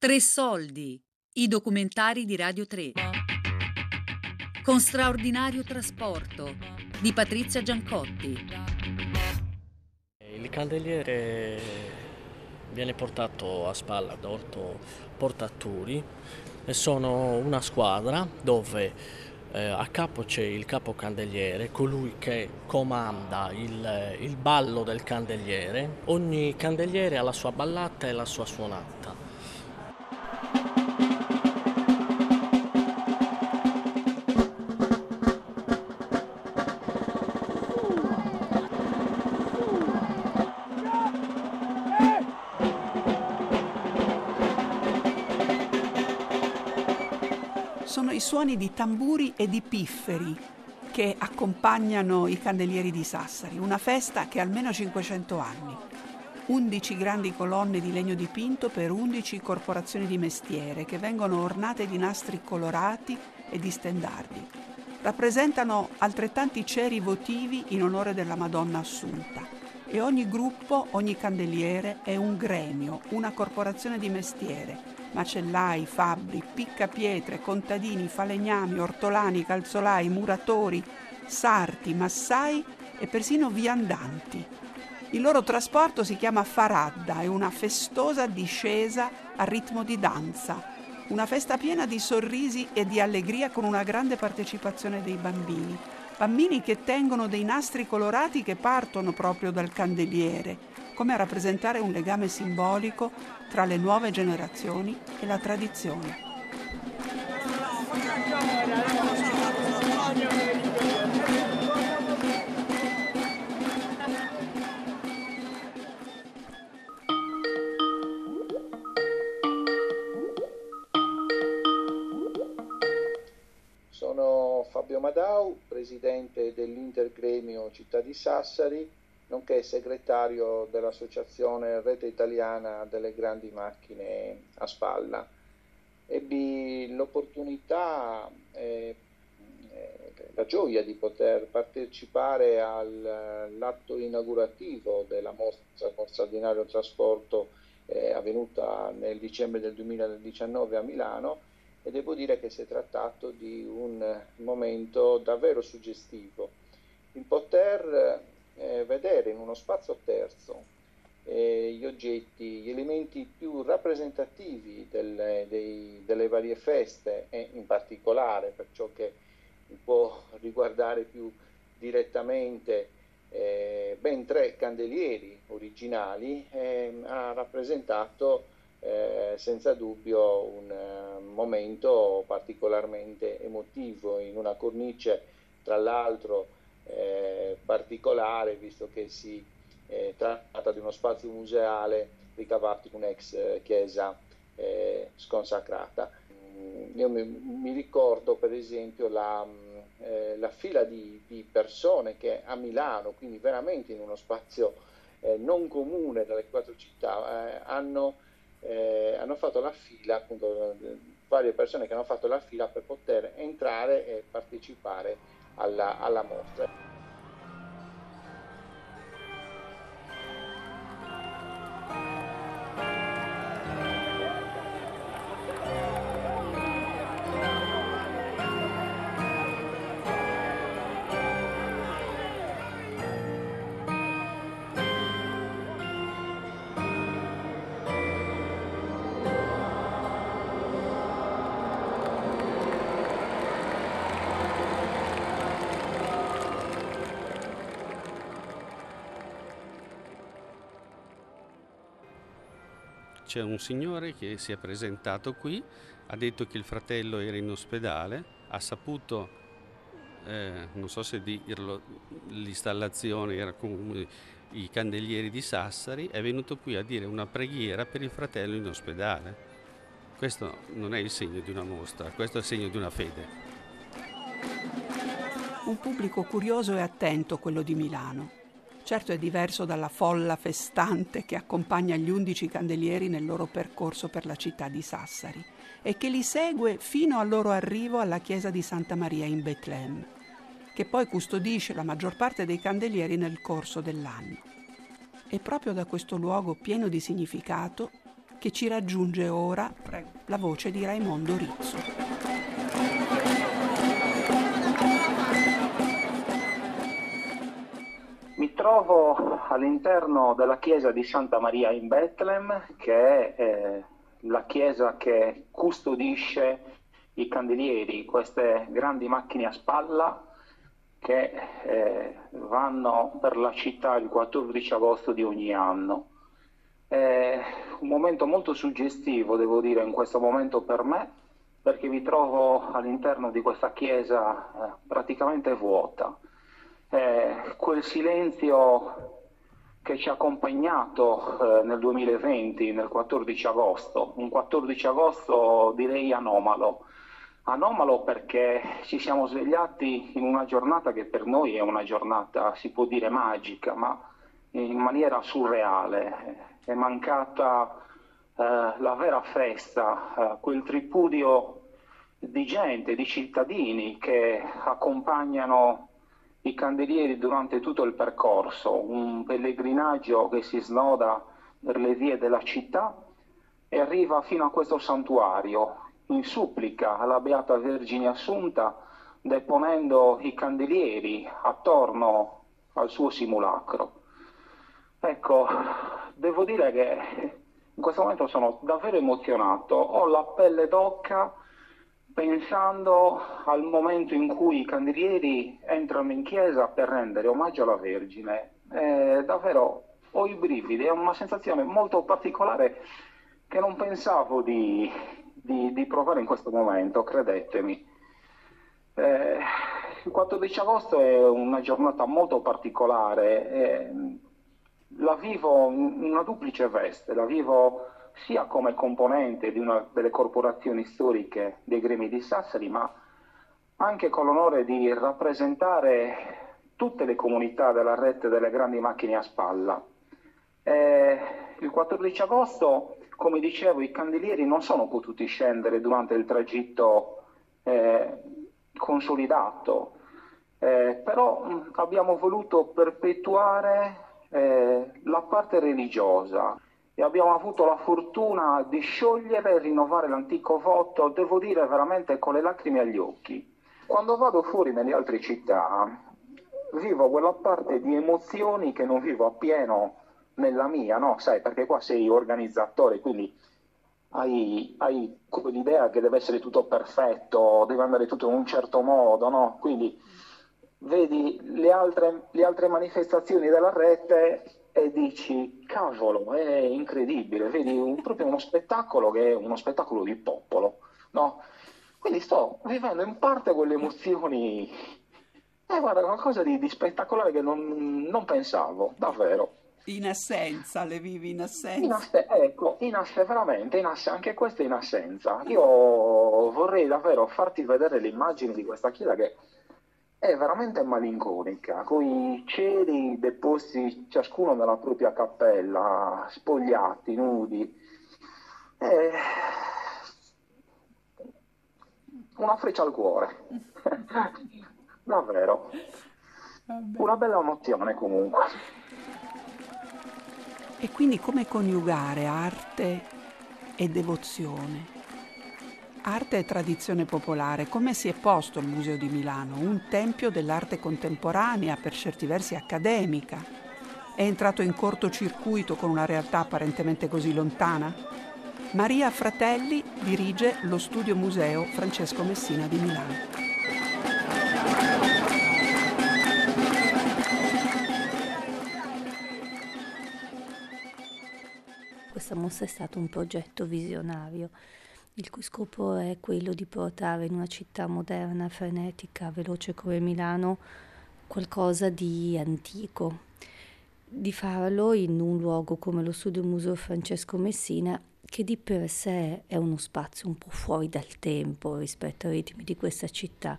Tre soldi, i documentari di Radio 3. Con straordinario trasporto di Patrizia Giancotti. Il candeliere viene portato a spalla da Orto Portatturi e sono una squadra dove eh, a capo c'è il capo candeliere, colui che comanda il, il ballo del candeliere. Ogni candeliere ha la sua ballata e la sua suonata. Sono i suoni di tamburi e di pifferi che accompagnano i candelieri di Sassari, una festa che ha almeno 500 anni. 11 grandi colonne di legno dipinto per 11 corporazioni di mestiere che vengono ornate di nastri colorati e di stendardi. Rappresentano altrettanti ceri votivi in onore della Madonna Assunta e ogni gruppo, ogni candeliere è un gremio, una corporazione di mestiere macellai, fabbri, piccapietre, contadini, falegnami, ortolani, calzolai, muratori, sarti, massai e persino viandanti. Il loro trasporto si chiama faradda, è una festosa discesa a ritmo di danza, una festa piena di sorrisi e di allegria con una grande partecipazione dei bambini. Bambini che tengono dei nastri colorati che partono proprio dal candeliere, come a rappresentare un legame simbolico tra le nuove generazioni e la tradizione. Sono Fabio Madau, presidente dell'Intergremio Città di Sassari nonché segretario dell'Associazione Rete Italiana delle Grandi Macchine a Spalla. Ebbi l'opportunità e la gioia di poter partecipare all'atto inaugurativo della mostra con straordinario trasporto eh, avvenuta nel dicembre del 2019 a Milano e devo dire che si è trattato di un momento davvero suggestivo. Il poter eh, vedere in uno spazio terzo eh, gli oggetti, gli elementi più rappresentativi delle, dei, delle varie feste e in particolare per ciò che può riguardare più direttamente eh, ben tre candelieri originali, eh, ha rappresentato eh, senza dubbio un uh, momento particolarmente emotivo in una cornice tra l'altro eh, particolare visto che si eh, tratta di uno spazio museale ricavato in un'ex eh, chiesa eh, sconsacrata. Mm, io mi, mi, ricordo per esempio la, mm, eh, la fila di, di, persone che a Milano, quindi veramente in uno spazio eh, non comune dalle quattro città, hanno, hanno fatto la fila, appunto varie persone che hanno fatto la fila per poter entrare e partecipare alla, alla mostra. C'è un signore che si è presentato qui, ha detto che il fratello era in ospedale, ha saputo, eh, non so se dirlo, l'installazione era con i candelieri di Sassari, è venuto qui a dire una preghiera per il fratello in ospedale. Questo non è il segno di una mostra, questo è il segno di una fede. Un pubblico curioso e attento quello di Milano. Certo è diverso dalla folla festante che accompagna gli undici candelieri nel loro percorso per la città di Sassari e che li segue fino al loro arrivo alla chiesa di Santa Maria in Betlemme, che poi custodisce la maggior parte dei candelieri nel corso dell'anno. E proprio da questo luogo pieno di significato che ci raggiunge ora, prego, la voce di Raimondo Rizzo. Trovo all'interno della chiesa di Santa Maria in Bethlehem, che è eh, la chiesa che custodisce i candelieri, queste grandi macchine a spalla che eh, vanno per la città il 14 agosto di ogni anno. È un momento molto suggestivo, devo dire, in questo momento per me, perché mi trovo all'interno di questa chiesa eh, praticamente vuota. Eh, quel silenzio che ci ha accompagnato eh, nel 2020, nel 14 agosto, un 14 agosto direi anomalo, Anomalo perché ci siamo svegliati in una giornata che per noi è una giornata, si può dire, magica, ma in maniera surreale. È mancata eh, la vera festa, eh, quel tripudio di gente, di cittadini che accompagnano i candelieri durante tutto il percorso, un pellegrinaggio che si snoda per le vie della città e arriva fino a questo santuario, in supplica alla Beata Vergine Assunta, deponendo i candelieri attorno al suo simulacro. Ecco, devo dire che in questo momento sono davvero emozionato, ho la pelle d'occa pensando al momento in cui i candelieri entrano in chiesa per rendere omaggio alla Vergine. Eh, davvero ho i brividi, è una sensazione molto particolare che non pensavo di, di, di provare in questo momento, credetemi. Eh, il 14 agosto è una giornata molto particolare, eh, la vivo in una duplice veste, la vivo sia come componente di una delle corporazioni storiche dei gremi di Sassari, ma anche con l'onore di rappresentare tutte le comunità della rete delle grandi macchine a spalla. Eh, il 14 agosto come dicevo, i candelieri non sono potuti scendere durante il tragitto eh, consolidato, eh, però mh, abbiamo voluto perpetuare eh, la parte religiosa e abbiamo avuto la fortuna di sciogliere e rinnovare l'antico voto, devo dire veramente con le lacrime agli occhi. Quando vado fuori nelle altre città, vivo quella parte di emozioni che non vivo appieno nella mia, no? Sai, perché qua sei organizzatore, quindi hai, hai l'idea che deve essere tutto perfetto, deve andare tutto in un certo modo, no? Quindi vedi le altre, le altre manifestazioni della rete e dici, cavolo, è incredibile, vedi un, proprio uno spettacolo che è uno spettacolo di popolo, no? Quindi sto vivendo in parte quelle emozioni, eh guarda, qualcosa di, di spettacolare che non, non pensavo, davvero. In assenza, le vivi in assenza? In ass- ecco, in assenza, veramente, in ass- anche questo in assenza. Io vorrei davvero farti vedere le immagini di questa chiesa che è veramente malinconica, con i cieli deposti ciascuno nella propria cappella, spogliati, nudi. È una freccia al cuore. davvero. Una bella emozione comunque. E quindi come coniugare arte e devozione? Arte e tradizione popolare, come si è posto il Museo di Milano? Un tempio dell'arte contemporanea, per certi versi accademica. È entrato in cortocircuito con una realtà apparentemente così lontana? Maria Fratelli dirige lo studio museo Francesco Messina di Milano. questa mostra è stato un progetto visionario, il cui scopo è quello di portare in una città moderna, frenetica, veloce come Milano, qualcosa di antico, di farlo in un luogo come lo Studio Museo Francesco Messina, che di per sé è uno spazio un po' fuori dal tempo rispetto ai ritmi di questa città.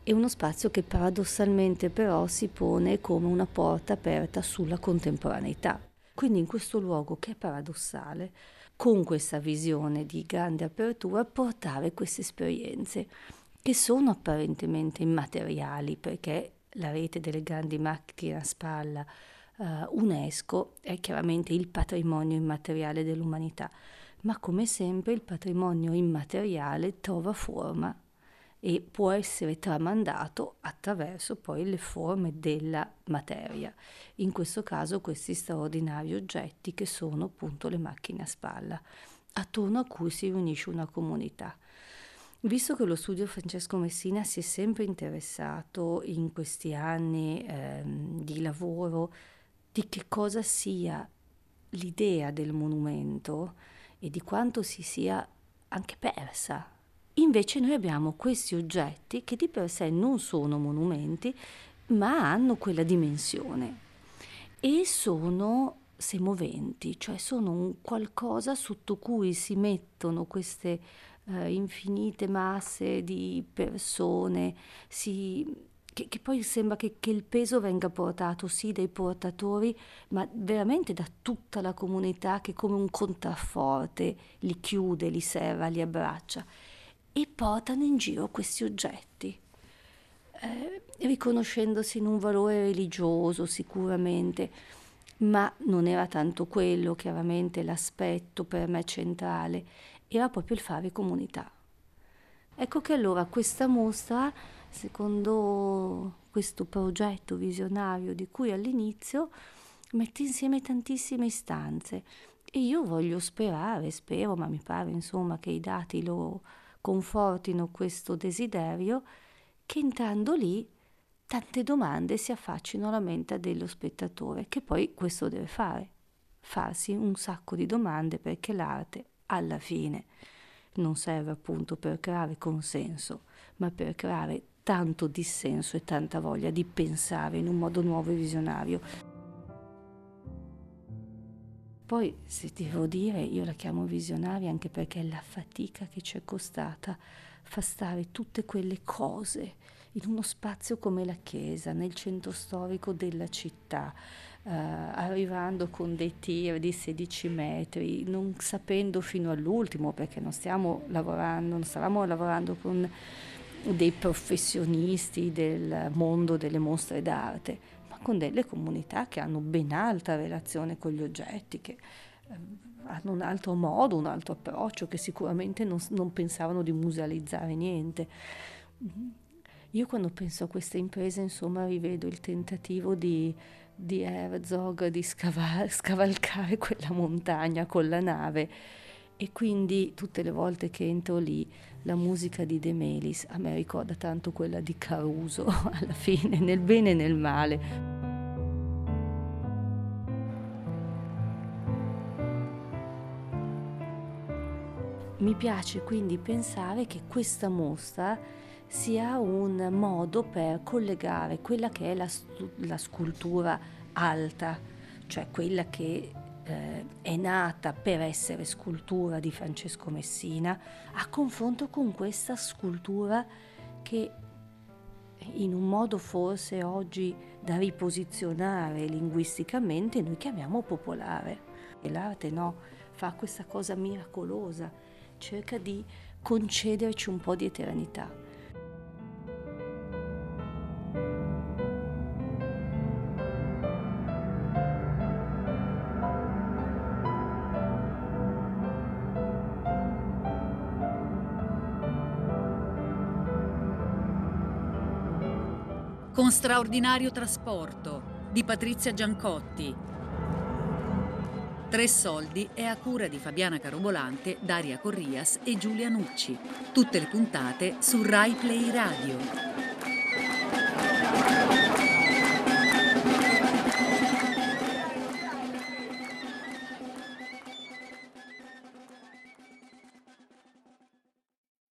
È uno spazio che paradossalmente però si pone come una porta aperta sulla contemporaneità. Quindi in questo luogo che è paradossale, con questa visione di grande apertura, portare queste esperienze che sono apparentemente immateriali perché la rete delle grandi macchine a spalla uh, UNESCO è chiaramente il patrimonio immateriale dell'umanità, ma come sempre il patrimonio immateriale trova forma e può essere tramandato attraverso poi le forme della materia. In questo caso questi straordinari oggetti che sono appunto le macchine a spalla, attorno a cui si riunisce una comunità. Visto che lo studio Francesco Messina si è sempre interessato in questi anni eh, di lavoro di che cosa sia l'idea del monumento e di quanto si sia anche persa Invece noi abbiamo questi oggetti che di per sé non sono monumenti, ma hanno quella dimensione. E sono semoventi, cioè sono un qualcosa sotto cui si mettono queste eh, infinite masse di persone, si, che, che, poi sembra che, che, il peso venga portato sì dai portatori, ma veramente da tutta la comunità che come un contrafforte li chiude, li serra, li abbraccia e portano in giro questi oggetti, eh, riconoscendosi in un valore religioso sicuramente, ma non era tanto quello chiaramente l'aspetto per me centrale, era proprio il fare comunità. Ecco che allora questa mostra, secondo questo progetto visionario di cui all'inizio, mette insieme tantissime istanze e io voglio sperare, spero, ma mi pare insomma che i dati lo, confortino questo desiderio, che entrando lì tante domande si affaccino alla mente dello spettatore, che poi questo deve fare, farsi un sacco di domande perché l'arte alla fine non serve appunto per creare consenso, ma per creare tanto dissenso e tanta voglia di pensare in un modo nuovo e visionario. Poi, se devo dire, io la chiamo visionaria anche perché la fatica che ci è costata fa stare tutte quelle cose in uno spazio come la chiesa, nel centro storico della città, eh, arrivando con dei tir di 16 metri, non sapendo fino all'ultimo, perché non stiamo lavorando, non stavamo lavorando con dei professionisti del mondo delle mostre d'arte, con delle comunità che hanno ben alta relazione con gli oggetti, che eh, hanno un altro modo, un altro approccio, che sicuramente non, non pensavano di musealizzare niente. Mm-hmm. Io quando penso a queste imprese, insomma, rivedo il tentativo di, di Herzog di scaval- scavalcare quella montagna con la nave e quindi tutte le volte che entro lì la musica di De Melis a me ricorda tanto quella di Caruso alla fine, nel bene e nel male. Mi piace quindi pensare che questa mostra sia un modo per collegare quella che è la, la scultura alta, cioè quella che eh, è nata per essere scultura di Francesco Messina, a confronto con questa scultura che in un modo forse oggi da riposizionare linguisticamente noi chiamiamo popolare. E l'arte no, fa questa cosa miracolosa, cerca di concederci un po' di eternità. con straordinario trasporto di Patrizia Giancotti. Tre soldi è a cura di Fabiana Carobolante, Daria Corrias e Giulia Nucci. Tutte le puntate su Rai Play Radio.